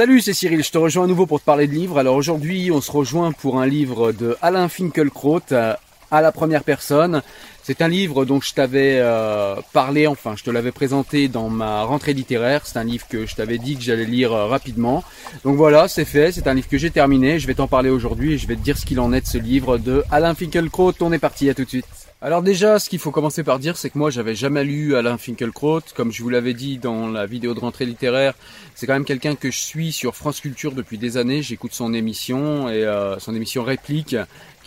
Salut, c'est Cyril, je te rejoins à nouveau pour te parler de livres. Alors aujourd'hui, on se rejoint pour un livre de Alain Finkielkraut euh, à la première personne. C'est un livre dont je t'avais euh, parlé, enfin je te l'avais présenté dans ma rentrée littéraire. C'est un livre que je t'avais dit que j'allais lire euh, rapidement. Donc voilà, c'est fait, c'est un livre que j'ai terminé. Je vais t'en parler aujourd'hui et je vais te dire ce qu'il en est de ce livre de Alain Finkielkraut. On est parti, à tout de suite. Alors déjà, ce qu'il faut commencer par dire, c'est que moi, j'avais jamais lu Alain Finkielkraut. Comme je vous l'avais dit dans la vidéo de rentrée littéraire, c'est quand même quelqu'un que je suis sur France Culture depuis des années. J'écoute son émission et euh, son émission Réplique,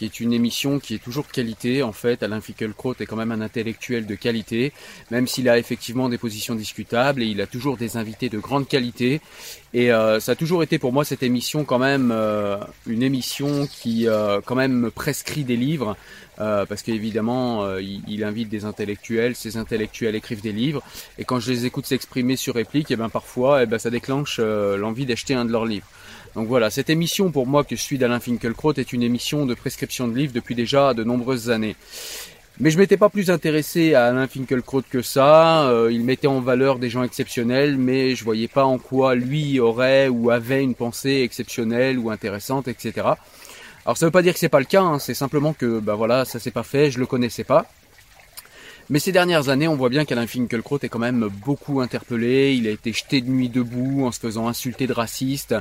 qui est une émission qui est toujours de qualité. En fait, Alain Finkielkraut est quand même un intellectuel de qualité, même s'il a effectivement des positions discutables et il a toujours des invités de grande qualité. Et euh, ça a toujours été pour moi cette émission quand même euh, une émission qui me prescrit des livres. Euh, parce qu'évidemment, euh, il, invite des intellectuels, ces intellectuels écrivent des livres, et quand je les écoute s'exprimer sur réplique, eh ben parfois, eh ben ça déclenche euh, l'envie d'acheter un de leurs livres. Donc voilà, cette émission pour moi que je suis d'Alain Finkielkraut est une émission de prescription de livres depuis déjà de nombreuses années. Mais je m'étais pas plus intéressé à Alain Finkielkraut que ça. il mettait en valeur des gens exceptionnels, mais je voyais pas en quoi lui aurait ou avait une pensée exceptionnelle ou intéressante, etc. Alors ça veut pas dire que c'est pas le cas, hein, c'est simplement que bah voilà, ça s'est pas fait, je le connaissais pas. Mais ces dernières années, on voit bien qu'Alain Finkielkraut est quand même beaucoup interpellé. Il a été jeté de nuit debout en se faisant insulter de raciste.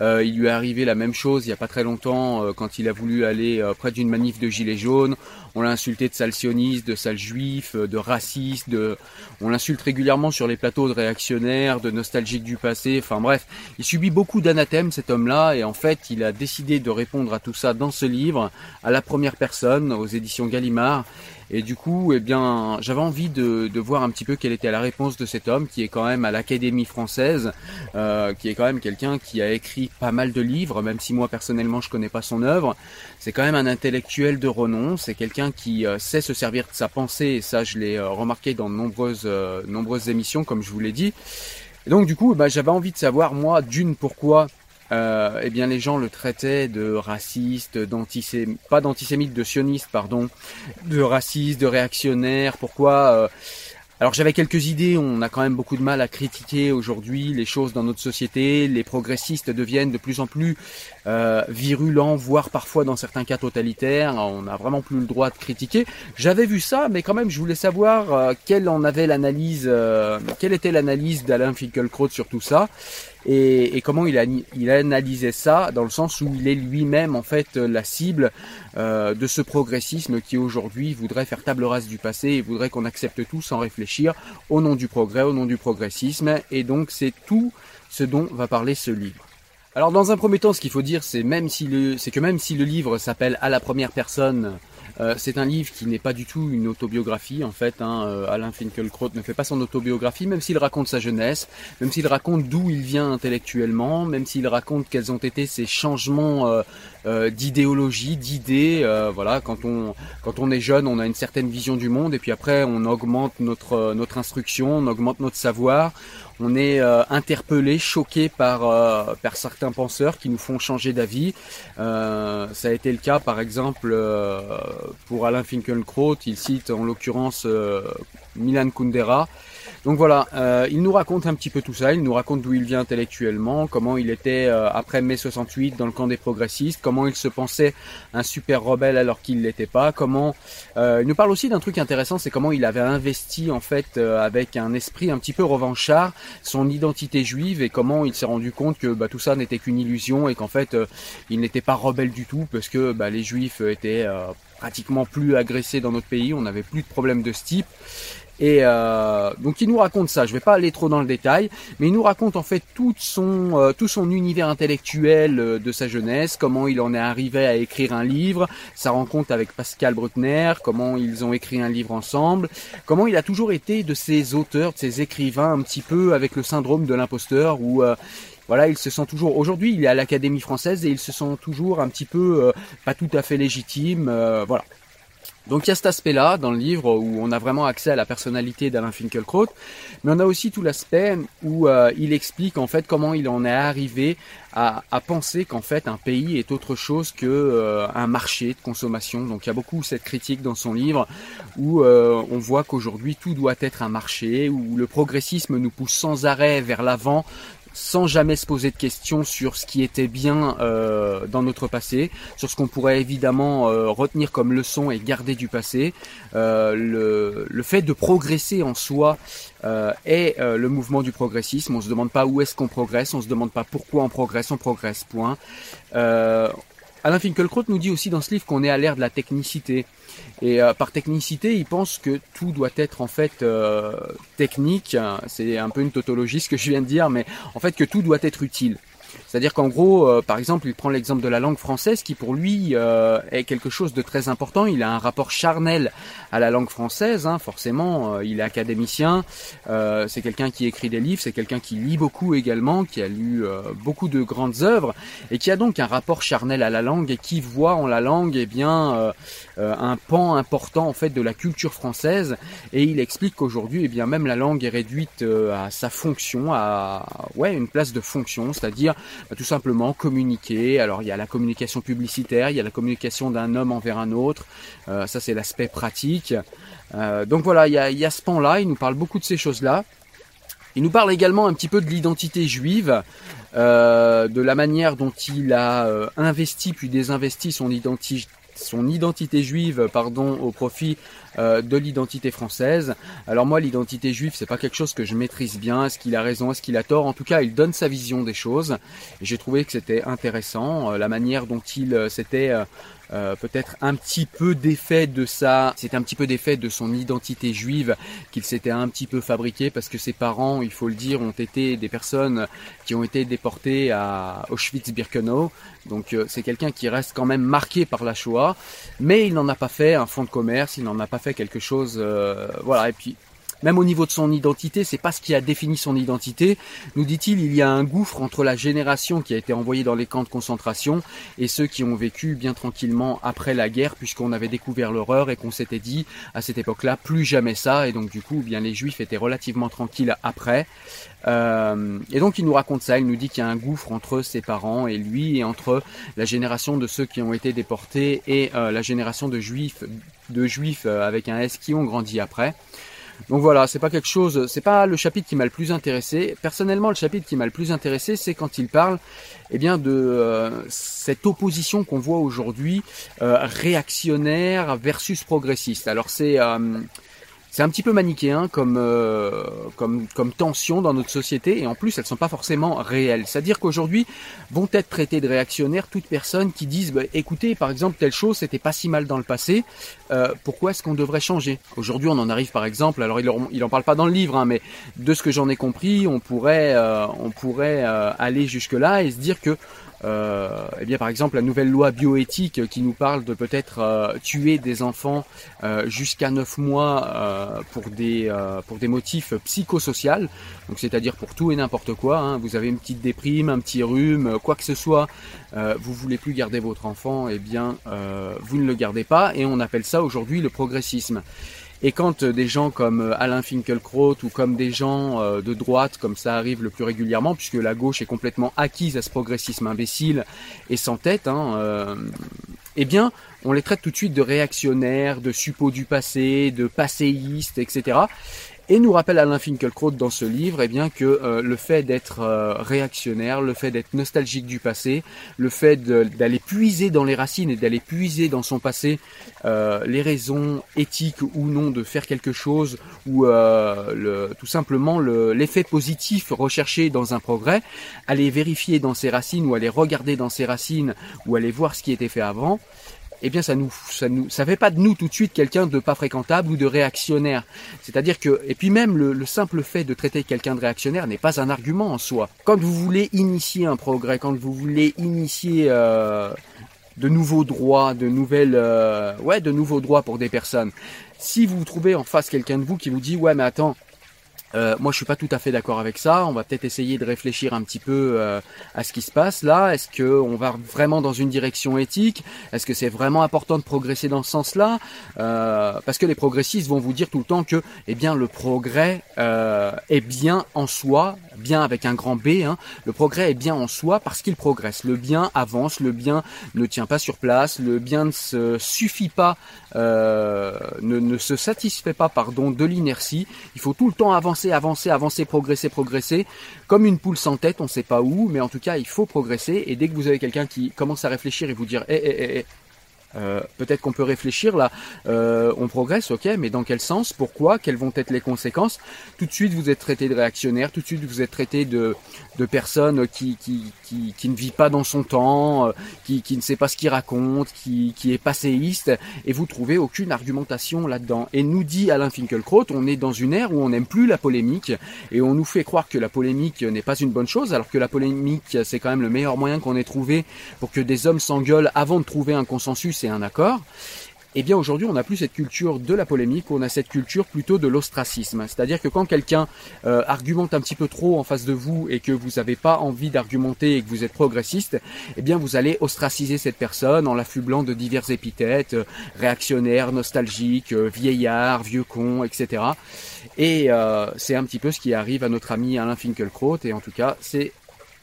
Euh, il lui est arrivé la même chose il y a pas très longtemps euh, quand il a voulu aller euh, près d'une manif de gilets jaunes. On l'a insulté de sale sioniste, de sale juif, de raciste. De... On l'insulte régulièrement sur les plateaux de réactionnaires, de nostalgiques du passé. Enfin bref, il subit beaucoup d'anathèmes cet homme-là et en fait, il a décidé de répondre à tout ça dans ce livre, à la première personne, aux éditions Gallimard. Et du coup, eh bien, j'avais envie de, de, voir un petit peu quelle était la réponse de cet homme qui est quand même à l'Académie française, euh, qui est quand même quelqu'un qui a écrit pas mal de livres, même si moi personnellement je connais pas son œuvre. C'est quand même un intellectuel de renom. C'est quelqu'un qui euh, sait se servir de sa pensée et ça, je l'ai euh, remarqué dans de nombreuses euh, nombreuses émissions, comme je vous l'ai dit. Et donc du coup, bah, j'avais envie de savoir moi d'une pourquoi euh, eh bien les gens le traitaient de raciste, d'antisémite, pas d'antisémite, de sioniste, pardon, de raciste, de réactionnaire. Pourquoi euh, alors j'avais quelques idées, on a quand même beaucoup de mal à critiquer aujourd'hui les choses dans notre société, les progressistes deviennent de plus en plus euh, virulents, voire parfois dans certains cas totalitaires, on n'a vraiment plus le droit de critiquer. J'avais vu ça, mais quand même je voulais savoir euh, quelle en avait l'analyse, euh, quelle était l'analyse d'Alain Finkielkraut sur tout ça et, comment il a, il a analysé ça dans le sens où il est lui-même en fait la cible euh, de ce progressisme qui aujourd'hui voudrait faire table rase du passé et voudrait qu'on accepte tout sans réfléchir au nom du progrès, au nom du progressisme et donc c'est tout ce dont va parler ce livre. Alors dans un premier temps, ce qu'il faut dire, c'est même si le, c'est que même si le livre s'appelle à la première personne, Euh, c'est un livre qui n'est pas du tout une autobiographie en fait. Hein. Euh, Alain Finkielkraut ne fait pas son autobiographie, même s'il raconte sa jeunesse, même s'il raconte d'où il vient intellectuellement, même s'il raconte quels ont été ses changements euh, d'idéologie, d'idées. voilà, quand on quand on est jeune, on a une certaine vision du monde, et puis après on augmente notre notre instruction, on augmente notre savoir on est euh, interpellé, choqué par, euh, par certains penseurs qui nous font changer d'avis. Euh, ça a été le cas par exemple pour Alain Finkielkraut, il cite en l'occurrence Milan Kundera, donc voilà, euh, il nous raconte un petit peu tout ça, il nous raconte d'où il vient intellectuellement, comment il était euh, après mai 68 dans le camp des progressistes, comment il se pensait un super rebelle alors qu'il l'était pas, comment euh, il nous parle aussi d'un truc intéressant, c'est comment il avait investi en fait avec un esprit un petit peu revanchard son identité juive et comment il s'est rendu compte que bah, tout ça n'était qu'une illusion et qu'en fait il n'était pas rebelle du tout parce que bah, les juifs étaient pratiquement plus agressés dans notre pays, on n'avait plus de problèmes de ce type. Et euh, donc il nous raconte ça. Je vais pas aller trop dans le détail, mais il nous raconte en fait tout son euh, tout son univers intellectuel euh, de sa jeunesse, comment il en est arrivé à écrire un livre, sa rencontre avec Pascal Bruckner, comment ils ont écrit un livre ensemble, comment il a toujours été de ces auteurs, de ces écrivains un petit peu avec le syndrome de l'imposteur où voilà, il se sent toujours. Aujourd'hui, il est à l'Académie française et il se sent toujours un petit peu pas tout à fait légitime. voilà. Donc il y a cet aspect-là dans le livre où on a vraiment accès à la personnalité d'Alain Finkielkraut, mais on a aussi tout l'aspect où euh, il explique en fait comment il en est arrivé à, penser qu'en fait un pays est autre chose que euh, marché de consommation. Donc il y a beaucoup cette critique dans son livre où euh, on voit qu'aujourd'hui tout doit être un marché, où le progressisme nous pousse sans arrêt vers l'avant sans jamais se poser de questions sur ce qui était bien euh, dans notre passé, sur ce qu'on pourrait évidemment euh, retenir comme leçon et garder du passé. Euh, le, le, fait de progresser en soi est le mouvement du progressisme. On se demande pas où est-ce qu'on progresse, on se demande pas pourquoi on progresse, on progresse. Point. Alain Finkielkraut nous dit aussi dans ce livre qu'on est à l'ère de la technicité. Et euh, par technicité, il pense que tout doit être en fait euh, technique. C'est un peu une tautologie ce que je viens de dire, mais en fait que tout doit être utile. C'est-à-dire qu'en gros, euh, par exemple, il prend l'exemple de la langue française qui pour lui euh, est quelque chose de très important. Il a un rapport charnel à la langue française, hein, forcément. Euh, il est académicien, c'est quelqu'un qui écrit des livres, c'est quelqu'un qui lit beaucoup également, qui a lu beaucoup de grandes œuvres et qui a donc un rapport charnel à la langue et qui voit en la langue eh bien un pan important en fait de la culture française. Et il explique qu'aujourd'hui, eh bien même la langue est réduite à sa fonction, à ouais une place de fonction, c'est-à-dire bah, tout simplement communiquer. Alors il y a la communication publicitaire, il y a la communication d'un homme envers un autre. Euh, ça c'est l'aspect pratique. Euh, donc voilà, il y a, ce pan-là. Il nous parle beaucoup de ces choses-là. Il nous parle également un petit peu de l'identité juive, euh, de la manière dont il a investi puis désinvesti son identité son identité juive pardon au profit euh, de l'identité française. Alors moi l'identité juive c'est pas quelque chose que je maîtrise bien, est-ce qu'il a raison, est-ce qu'il a tort? En tout cas, il donne sa vision des choses j'ai trouvé que c'était intéressant euh, la manière dont il euh, s'était peut-être un petit peu d'effet de ça, c'est un petit peu d'effet de son identité juive qu'il s'était un petit peu fabriqué parce que ses parents, il faut le dire, ont été des personnes qui ont été déportées à Auschwitz-Birkenau. Donc c'est quelqu'un qui reste quand même marqué par la Shoah, mais il n'en a pas fait un fonds de commerce, il n'en a pas fait quelque chose, euh, voilà. Et puis même au niveau de son identité, c'est pas ce qui a défini son identité. Nous dit-il, il y a un gouffre entre la génération qui a été envoyée dans les camps de concentration et ceux qui ont vécu bien tranquillement après la guerre, puisqu'on avait découvert l'horreur et qu'on s'était dit à cette époque-là plus jamais ça. Et donc du coup, bien les Juifs étaient relativement tranquilles après. Euh, et donc il nous raconte ça. Il nous dit qu'il y a un gouffre entre ses parents et lui, et entre la génération de ceux qui ont été déportés et euh, la génération de Juifs, de Juifs euh, avec un S qui ont grandi après. Donc voilà, c'est pas quelque chose, c'est pas le chapitre qui m'a le plus intéressé. Personnellement, le chapitre qui m'a le plus intéressé, c'est quand il parle, eh bien, de euh, cette opposition qu'on voit aujourd'hui, euh, réactionnaire versus progressiste. Alors c'est c'est un petit peu manichéen comme, euh, comme, comme tension dans notre société et en plus elles sont pas forcément réelles. C'est-à-dire qu'aujourd'hui vont être traitées de réactionnaires toutes personnes qui disent bah, écoutez par exemple telle chose c'était pas si mal dans le passé, euh, pourquoi est-ce qu'on devrait changer? Aujourd'hui on en arrive par exemple, alors il il en parle pas dans le livre, hein, mais de ce que j'en ai compris, on pourrait, euh, on pourrait aller jusque là et se dire que euh, eh bien par exemple la nouvelle loi bioéthique qui nous parle de peut-être euh, tuer des enfants euh, jusqu'à 9 mois euh, pour des pour des motifs psychosociaux, donc c'est-à-dire pour tout et n'importe quoi. Hein. Vous avez une petite déprime, un petit rhume, quoi que ce soit, vous voulez plus garder votre enfant, eh bien vous ne le gardez pas et on appelle ça aujourd'hui le progressisme. Et quand euh, des gens comme euh, Alain Finkielkraut ou comme des gens euh, de droite, comme ça arrive le plus régulièrement, puisque la gauche est complètement acquise à ce progressisme imbécile et sans tête, hein, eh bien, on les traite tout de suite de réactionnaires, de suppôts du passé, de passéistes, etc. Et nous rappelle Alain Finkielkraut dans ce livre eh bien, que euh, le fait d'être euh, réactionnaire, le fait d'être nostalgique du passé, le fait d'aller puiser dans les racines et d'aller puiser dans son passé euh, les raisons éthiques ou non de faire quelque chose ou tout simplement l'effet positif recherché dans un progrès, aller vérifier dans ses racines ou aller regarder dans ses racines ou aller voir ce qui était fait avant, eh bien ça nous ça nous ça fait pas de nous tout de suite quelqu'un de pas fréquentable ou de réactionnaire. C'est-à-dire que et puis même le, simple fait de traiter quelqu'un de réactionnaire n'est pas un argument en soi. Quand vous voulez initier un progrès, quand vous voulez initier euh, de nouveaux droits, de nouvelles euh, ouais de nouveaux droits pour des personnes. Si vous trouvez en face quelqu'un de vous qui vous dit ouais mais attends euh, moi, je suis pas tout à fait d'accord avec ça. On va peut-être essayer de réfléchir un petit peu euh, à ce qui se passe là. Est-ce que on va vraiment dans une direction éthique? Est-ce que c'est vraiment important de progresser dans ce sens-là? Euh, Parce que les progressistes vont vous dire tout le temps que, eh bien, le progrès est bien en soi, bien avec un grand B. Hein. Le progrès est bien en soi parce qu'il progresse. Le bien avance, le bien ne tient pas sur place, le bien ne se suffit pas, ne, ne se satisfait pas, pardon, de l'inertie. Il faut tout le temps avancer avancer, avancer, progresser, progresser. Comme une poule sans tête, on ne sait pas où, mais en tout cas, il faut progresser. Et dès que vous avez quelqu'un qui commence à réfléchir et vous dire, eh, eh, eh, euh, peut-être qu'on peut réfléchir là, euh, on progresse, ok, mais dans quel sens, pourquoi, quelles vont être les conséquences? Tout de suite, vous êtes traité de réactionnaire, tout de suite, vous êtes traité de, de personne qui, qui, qui, qui ne vit pas dans son temps, euh, qui, qui ne sait pas ce qu'il raconte, qui, qui est passéiste, et vous trouvez aucune argumentation là-dedans. Et nous dit Alain Finkielkraut, on est dans une ère où on n'aime plus la polémique, et on nous fait croire que la polémique n'est pas une bonne chose, alors que la polémique, c'est quand même le meilleur moyen qu'on ait trouvé pour que des hommes s'engueulent avant de trouver un consensus c'est un accord. Eh bien aujourd'hui, on n'a plus cette culture de la polémique, on a cette culture plutôt de l'ostracisme. C'est-à-dire que quand quelqu'un euh, argumente un petit peu trop en face de vous et que vous n'avez pas envie d'argumenter et que vous êtes progressiste, eh bien vous allez ostraciser cette personne en l'affublant de divers épithètes, euh, réactionnaire, nostalgique, euh, vieillard, vieux con, etc. Et c'est un petit peu ce qui arrive à notre ami Alain Finkielkraut et en tout cas c'est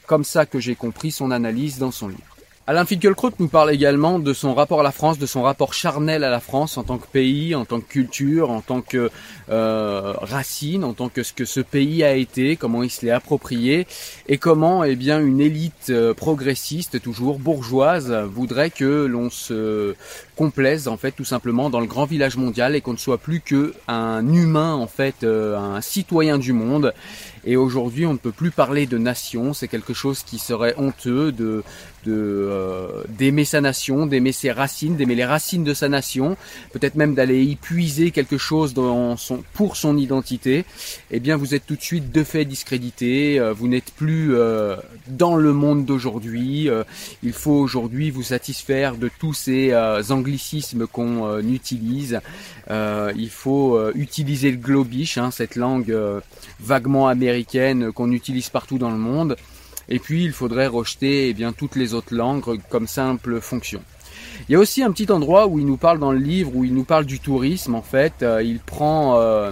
comme ça que j'ai compris son analyse dans son livre. Alain Finkielkraut nous parle également de son rapport à la France, de son rapport charnel à la France en tant que pays, en tant que culture, en tant que euh, racine, en tant que ce que ce pays a été, comment il se l'est approprié et comment eh bien une élite euh, progressiste, toujours bourgeoise, voudrait que l'on se complaise en fait tout simplement dans le grand village mondial et qu'on ne soit plus que un humain en fait, euh, un citoyen du monde. Et aujourd'hui, on ne peut plus parler de nation. C'est quelque chose qui serait honteux de euh, d'aimer sa nation, d'aimer ses racines, d'aimer les racines de sa nation, peut-être même d'aller y puiser quelque chose pour son identité. Eh bien, vous êtes tout de suite de fait discrédité. Euh, vous n'êtes plus dans le monde d'aujourd'hui. il faut aujourd'hui vous satisfaire de tous ces anglicismes qu'on utilise. il faut utiliser le globish, hein, cette langue vaguement qu'on utilise partout dans le monde. Et puis il faudrait rejeter eh bien toutes les autres langues comme simple fonction. Il y a aussi un petit endroit où il nous parle dans le livre, où il nous parle du tourisme en fait. Euh, il prend euh,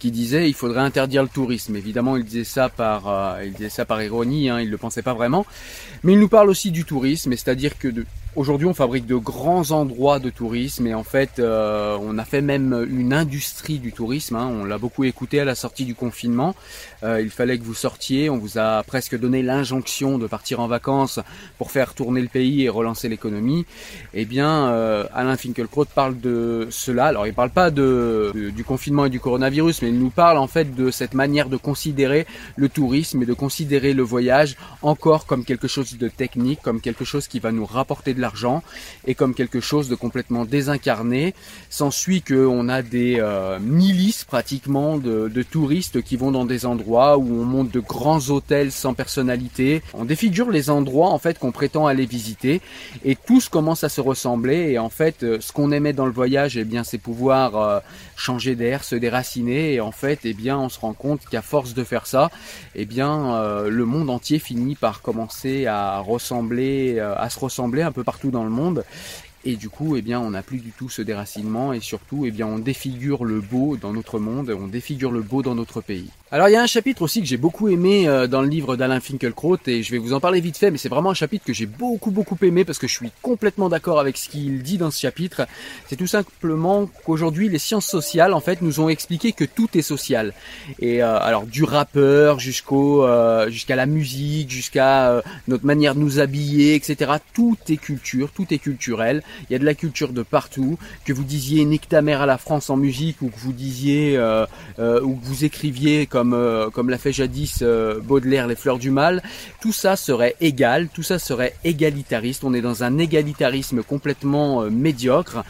qui disait il faudrait interdire le tourisme. Évidemment, il disait ça par, euh, il disait ça par ironie, hein, il le pensait pas vraiment. Mais il nous parle aussi du tourisme, c'est-à-dire que de, Aujourd'hui, on fabrique de grands endroits de tourisme et en fait, euh, on a fait même une industrie du tourisme. Hein. On l'a beaucoup écouté à la sortie du confinement. Euh, il fallait que vous sortiez. On vous a presque donné l'injonction de partir en vacances pour faire tourner le pays et relancer l'économie. Eh bien, euh, Alain Finkielkraut parle de cela. Alors, il parle pas de, du confinement et du coronavirus, mais il nous parle en fait de cette manière de considérer le tourisme et de considérer le voyage encore comme quelque chose de technique, comme quelque chose qui va nous rapporter de l'argent et comme quelque chose de complètement désincarné. S'ensuit qu'on a des euh, milices pratiquement de, de, touristes qui vont dans des endroits où on monte de grands hôtels sans personnalité. On défigure les endroits en fait qu'on prétend aller visiter et tous commencent à se ressembler et en fait euh, ce qu'on aimait dans le voyage eh bien c'est pouvoir euh, changer d'air, se déraciner en fait eh on se rend compte qu'à force de faire ça eh euh, le monde entier finit par commencer à ressembler à se ressembler un peu partout dans le monde et du coup, eh bien, on n'a plus du tout ce déracinement et surtout, eh bien, on défigure le beau dans notre monde, on défigure le beau dans notre pays. Alors, il y a un chapitre aussi que j'ai beaucoup aimé euh, dans le livre d'Alain Finkielkraut et je vais vous en parler vite fait, mais c'est vraiment un chapitre que j'ai beaucoup beaucoup aimé parce que je suis complètement d'accord avec ce qu'il dit dans ce chapitre. C'est tout simplement qu'aujourd'hui, les sciences sociales, en fait, nous ont expliqué que tout est social. Et euh, alors, du rappeur jusqu'au euh, jusqu'à la musique, jusqu'à notre manière de nous habiller, etc. Tout est culture, tout est culturel il y a de la culture de partout, que vous disiez nique à la France en musique ou que vous disiez euh, euh, ou que vous écriviez comme euh, comme l'a fait jadis Baudelaire les fleurs du mal, tout ça serait égal, tout ça serait égalitariste. On est dans un égalitarisme complètement médiocre.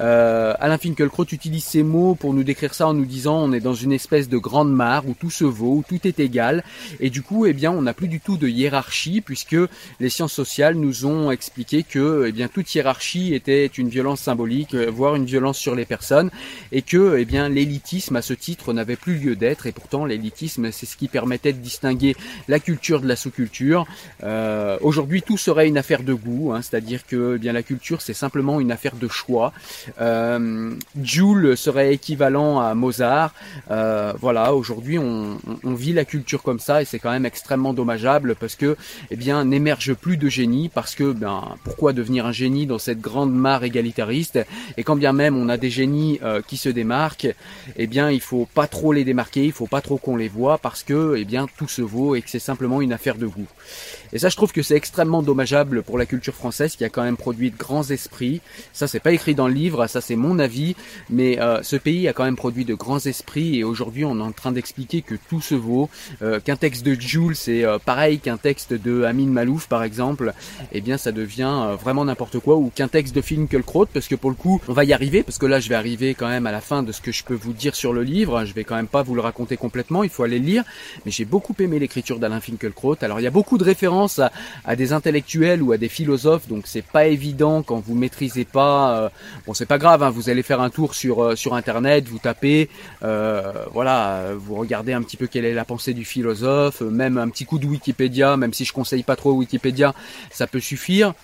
Euh, Alain Finkielkraut utilise ces mots pour nous décrire ça en nous disant on est dans une espèce de grande mare où tout se vaut, où tout est égal. Et du coup, eh bien, on n'a plus du tout de hiérarchie puisque les sciences sociales nous ont expliqué que, eh bien, toute hiérarchie était une violence symbolique, euh, voire une violence sur les personnes, et que, eh bien, l'élitisme à ce titre n'avait plus lieu d'être. Et pourtant, l'élitisme, c'est ce qui permettait de distinguer la culture de la sous-culture. Euh, Aujourd'hui, tout serait une affaire de goût, hein, c'est-à-dire que, eh bien, la culture, c'est simplement une affaire de choix. Euh, Joule serait équivalent à Mozart. Euh, voilà, aujourd'hui on, vit la culture comme ça et c'est quand même extrêmement dommageable parce que, eh bien, n'émerge plus de génie parce que, ben, pourquoi devenir un génie dans cette grande mare égalitariste? Et quand bien même on a des génies euh, qui se démarquent, eh bien, il faut pas trop les démarquer, il faut pas trop qu'on les voit parce que, eh bien, tout se vaut et que c'est simplement une affaire de goût. Et ça, je trouve que c'est extrêmement dommageable pour la culture française qui a quand même produit de grands esprits. Ça, c'est pas écrit dans le livre ça c'est mon avis, mais euh, ce pays a quand même produit de grands esprits et aujourd'hui on est en train d'expliquer que tout se vaut, euh, qu'un texte de Jules c'est euh, pareil qu'un texte de Amin Malouf par exemple, eh bien ça devient vraiment n'importe quoi, ou qu'un texte de Finkelkraut, parce que pour le coup on va y arriver, parce que là je vais arriver quand même à la fin de ce que je peux vous dire sur le livre, je vais quand même pas vous le raconter complètement, il faut aller le lire, mais j'ai beaucoup aimé l'écriture d'Alain Finkelkraut, alors il y a beaucoup de références à, des intellectuels ou à des philosophes, donc c'est pas évident quand vous maîtrisez pas, bon c'est pas grave, hein, vous allez faire un tour sur euh, sur internet, vous tapez, euh, voilà, vous regardez un petit peu quelle est la pensée du philosophe, même un petit coup de Wikipédia, même si je conseille pas trop Wikipédia, ça peut suffire.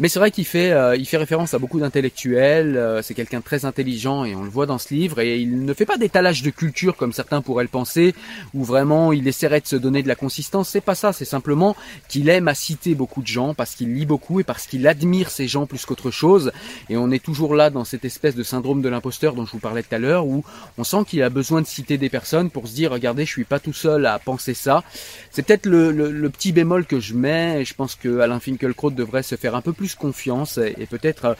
Mais c'est vrai qu'il fait, euh, il fait référence à beaucoup d'intellectuels. Euh, c'est quelqu'un de très intelligent et on le voit dans ce livre. Et il ne fait pas d'étalage de culture comme certains pourraient le penser, où vraiment il essaierait de se donner de la consistance. C'est pas ça. C'est simplement qu'il aime à citer beaucoup de gens parce qu'il lit beaucoup et parce qu'il admire ces gens plus qu'autre chose. Et on est toujours là dans cette espèce de syndrome de l'imposteur dont je vous parlais tout à l'heure, où on sent qu'il a besoin de citer des personnes pour se dire regardez, je suis pas tout seul à penser ça. C'est peut-être le, le, le, petit bémol que je mets. Et je pense que Alain Finkielkraut devrait se faire un peu plus confiance et, peut-être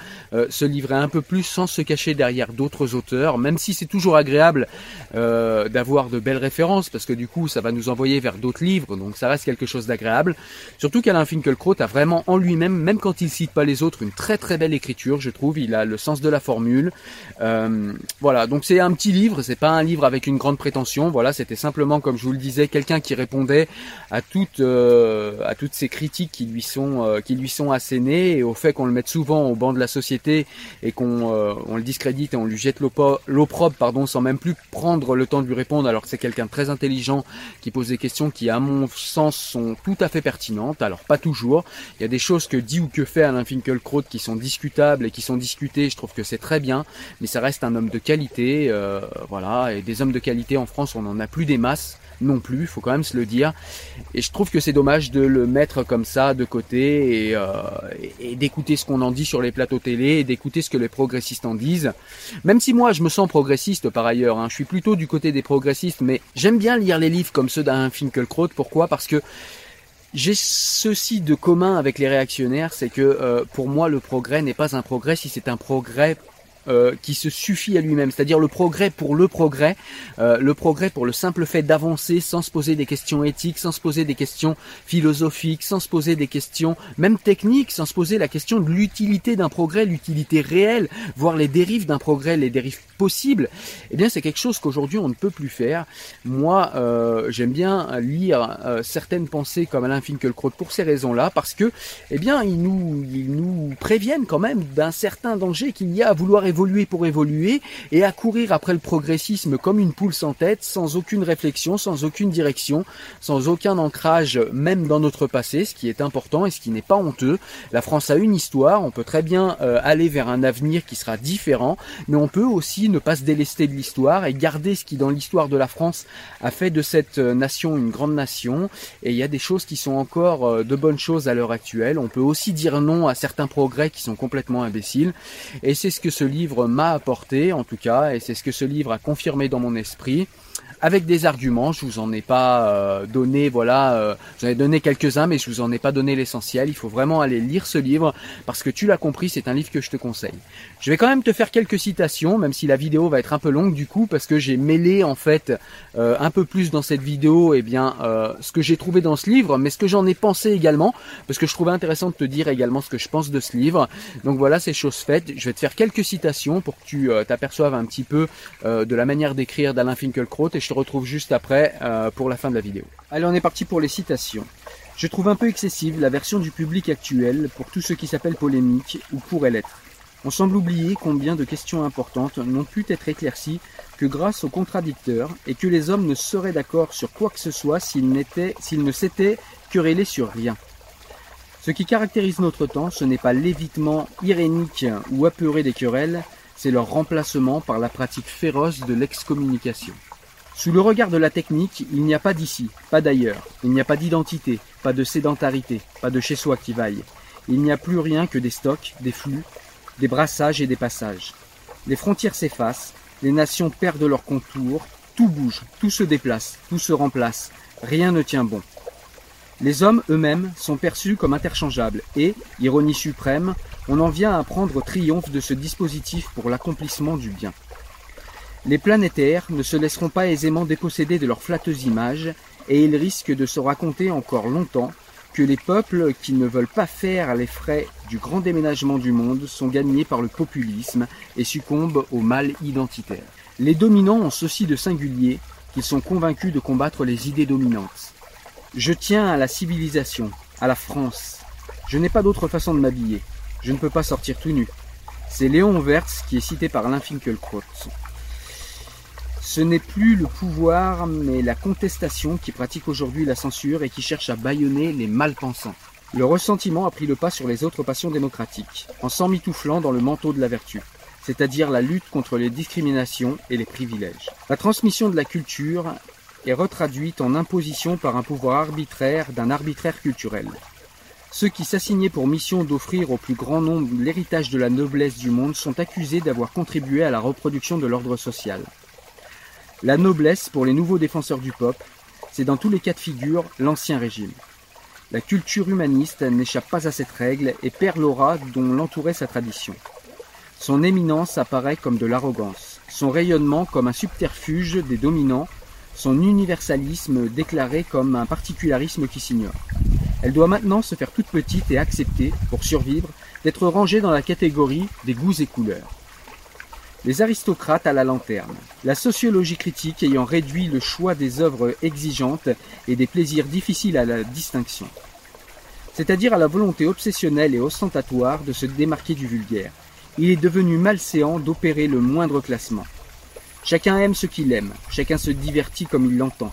se livrer un peu plus sans se cacher derrière d'autres auteurs, même si c'est toujours agréable d'avoir de belles références parce que du coup ça va nous envoyer vers d'autres livres, donc ça reste quelque chose d'agréable. Surtout qu'Alain Finkielkraut a vraiment en lui-même, même quand il cite pas les autres, une très très belle écriture, je trouve. Il a le sens de la formule. voilà, donc c'est un petit livre, c'est pas un livre avec une grande prétention. Voilà, c'était simplement, comme je vous le disais, quelqu'un qui répondait à toutes euh, à toutes ces critiques qui lui sont euh, qui lui sont assénées et au fait qu'on le mette souvent au banc de la société et qu'on euh, le discrédite et on lui jette l'opprobre sans même plus prendre le temps de lui répondre alors que c'est quelqu'un de très intelligent qui pose des questions qui à mon sens sont tout à fait pertinentes. Alors pas toujours. Il y a des choses que dit ou que fait Alain Finkielkraut qui sont discutables et qui sont discutées. Je trouve que c'est très bien, mais ça reste un homme de qualité. voilà, et des hommes de qualité en France, on n'en a plus des masses non plus, il faut quand même se le dire. Et je trouve que c'est dommage de le mettre comme ça de côté et, euh, d'écouter ce qu'on en dit sur les plateaux télé et d'écouter ce que les progressistes en disent. Même si moi je me sens progressiste par ailleurs, hein. je suis plutôt du côté des progressistes, mais j'aime bien lire les livres comme ceux d'un Finkelkraut. Pourquoi? Parce que j'ai ceci de commun avec les réactionnaires, c'est que euh, pour moi le progrès n'est pas un progrès si c'est un progrès euh, qui se suffit à lui-même, c'est-à-dire le progrès pour le progrès, euh, le progrès pour le simple fait d'avancer sans se poser des questions éthiques, sans se poser des questions philosophiques, sans se poser des questions même techniques, sans se poser la question de l'utilité d'un progrès, l'utilité réelle, voir les dérives d'un progrès, les dérives possibles. Eh bien, c'est quelque chose qu'aujourd'hui on ne peut plus faire. Moi, euh, j'aime bien lire certaines pensées comme Alain Finkielkraut pour ces raisons-là, parce que, eh bien, ils nous, ils nous préviennent quand même d'un certain danger qu'il y a à vouloir évoluer évoluer pour évoluer et à courir après le progressisme comme une poule sans tête, sans aucune réflexion, sans aucune direction, sans aucun ancrage même dans notre passé, ce qui est important et ce qui n'est pas honteux. La France a une histoire, on peut très bien euh, aller vers un avenir qui sera différent, mais on peut aussi ne pas se délester de l'histoire et garder ce qui dans l'histoire de la France a fait de cette euh, nation une grande nation. Et il y a des choses qui sont encore euh, de bonnes choses à l'heure actuelle. On peut aussi dire non à certains progrès qui sont complètement imbéciles. Et c'est ce que ce livre m'a apporté en tout cas, et c'est ce que ce livre a confirmé dans mon esprit avec des arguments. Je vous en ai pas euh, donné, voilà, euh, j'en ai donné quelques-uns, mais je vous en ai pas donné l'essentiel. Il faut vraiment aller lire ce livre parce que tu l'as compris, c'est un livre que je te conseille. Je vais quand même te faire quelques citations, même si la vidéo va être un peu longue du coup, parce que j'ai mêlé en fait euh, un peu plus dans cette vidéo, et eh bien ce que j'ai trouvé dans ce livre, mais ce que j'en ai pensé également, parce que je trouvais intéressant de te dire également ce que je pense de ce livre. Donc voilà, c'est chose faite. Je vais te faire quelques citations pour que tu t'aperçoives un petit peu de la manière d'écrire d'Alain Finkielkraut et te retrouve juste après euh, pour la fin de la vidéo. Allez, on est parti pour les citations. Je trouve un peu excessive la version du public actuel pour tout ce qui s'appelle polémique ou pourrait l'être. On semble oublier combien de questions importantes n'ont pu être éclaircies que grâce aux contradicteurs et que les hommes ne seraient d'accord sur quoi que ce soit s'ils, s'ils ne s'étaient querellés sur rien. Ce qui caractérise notre temps, ce n'est pas l'évitement irénique ou apeuré des querelles, c'est leur remplacement par la pratique féroce de l'excommunication. Sous le regard de la technique, il n'y a pas d'ici, pas d'ailleurs, il n'y a pas d'identité, pas de sédentarité, pas de chez-soi qui vaille. Il n'y a plus rien que des stocks, des flux, des brassages et des passages. Les frontières s'effacent, les nations perdent leur contour, tout bouge, tout se déplace, tout se remplace, rien ne tient bon. Les hommes eux-mêmes sont perçus comme interchangeables et, ironie suprême, on en vient à prendre triomphe de ce dispositif pour l'accomplissement du bien. Les planétaires ne se laisseront pas aisément déposséder de leurs flatteuses images, et ils risquent de se raconter encore longtemps que les peuples qui ne veulent pas faire les frais du grand déménagement du monde sont gagnés par le populisme et succombent au mal identitaire. Les dominants ont ceci de singulier qu'ils sont convaincus de combattre les idées dominantes. Je tiens à la civilisation, à la France. Je n'ai pas d'autre façon de m'habiller. Je ne peux pas sortir tout nu. C'est Léon Wertz qui est cité par Alain Finkielkraut. Ce n'est plus le pouvoir, mais la contestation qui pratique aujourd'hui la censure et qui cherche à bâillonner les malpensants. Le ressentiment a pris le pas sur les autres passions démocratiques, en s'emmitouflant dans le manteau de la vertu, c'est-à-dire la lutte contre les discriminations et les privilèges. La transmission de la culture est retraduite en imposition par un pouvoir arbitraire d'un arbitraire culturel. Ceux qui s'assignaient pour mission d'offrir au plus grand nombre l'héritage de la noblesse du monde sont accusés d'avoir contribué à la reproduction de l'ordre social. La noblesse, pour les nouveaux défenseurs du peuple, c'est dans tous les cas de figure l'ancien régime. La culture humaniste n'échappe pas à cette règle et perd l'aura dont l'entourait sa tradition. Son éminence apparaît comme de l'arrogance, son rayonnement comme un subterfuge des dominants, son universalisme déclaré comme un particularisme qui s'ignore. Elle doit maintenant se faire toute petite et accepter, pour survivre, d'être rangée dans la catégorie des goûts et couleurs. Les aristocrates à la lanterne, la sociologie critique ayant réduit le choix des œuvres exigeantes et des plaisirs difficiles à la distinction, c'est-à-dire à la volonté obsessionnelle et ostentatoire de se démarquer du vulgaire. Il est devenu malséant d'opérer le moindre classement. Chacun aime ce qu'il aime, chacun se divertit comme il l'entend.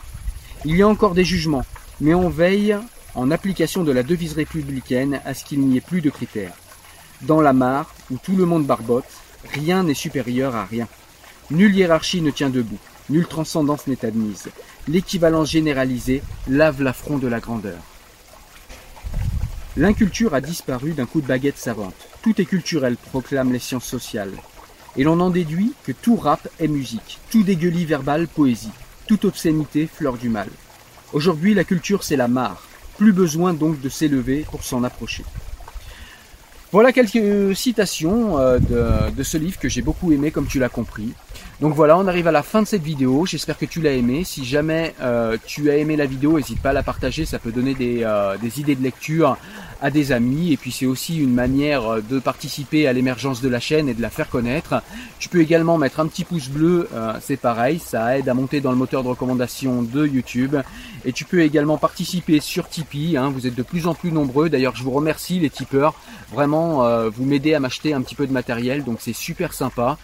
Il y a encore des jugements, mais on veille, en application de la devise républicaine, à ce qu'il n'y ait plus de critères. Dans la mare, où tout le monde barbote, rien n'est supérieur à rien. Nulle hiérarchie ne tient debout, nulle transcendance n'est admise. L'équivalence généralisée lave l'affront de la grandeur. L'inculture a disparu d'un coup de baguette savante. Tout est culturel, proclament les sciences sociales. Et l'on en déduit que tout rap est musique, tout dégueulis verbal poésie, toute obscénité fleur du mal. Aujourd'hui, la culture c'est la mare. Plus besoin donc de s'élever pour s'en approcher. Voilà quelques citations euh, de, ce livre que j'ai beaucoup aimé comme tu l'as compris. Donc voilà, on arrive à la fin de cette vidéo. J'espère que tu l'as aimé. Si jamais euh, tu as aimé la vidéo, n'hésite pas à la partager. Ça peut donner des, euh, des, idées de lecture à des amis. Et puis c'est aussi une manière de participer à l'émergence de la chaîne et de la faire connaître. Tu peux également mettre un petit pouce bleu. Euh, c'est pareil, ça aide à monter dans le moteur de recommandation de YouTube. Et tu peux également participer sur Tipeee. Hein. Vous êtes de plus en plus nombreux. D'ailleurs, je vous remercie les tipeurs. Vraiment, vous m'aidez à m'acheter un petit peu de matériel. Donc c'est super sympa.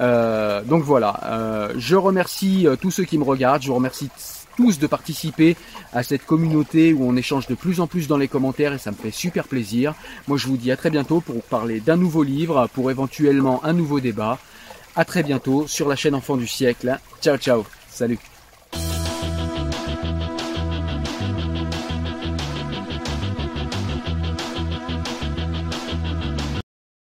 Euh, donc voilà, euh, je remercie euh, tous ceux qui me regardent, je vous remercie tous de participer à cette communauté où on échange de plus en plus dans les commentaires et ça me fait super plaisir. Moi je vous dis à très bientôt pour parler d'un nouveau livre, pour éventuellement un nouveau débat. À très bientôt sur la chaîne Enfant du siècle. Ciao ciao, salut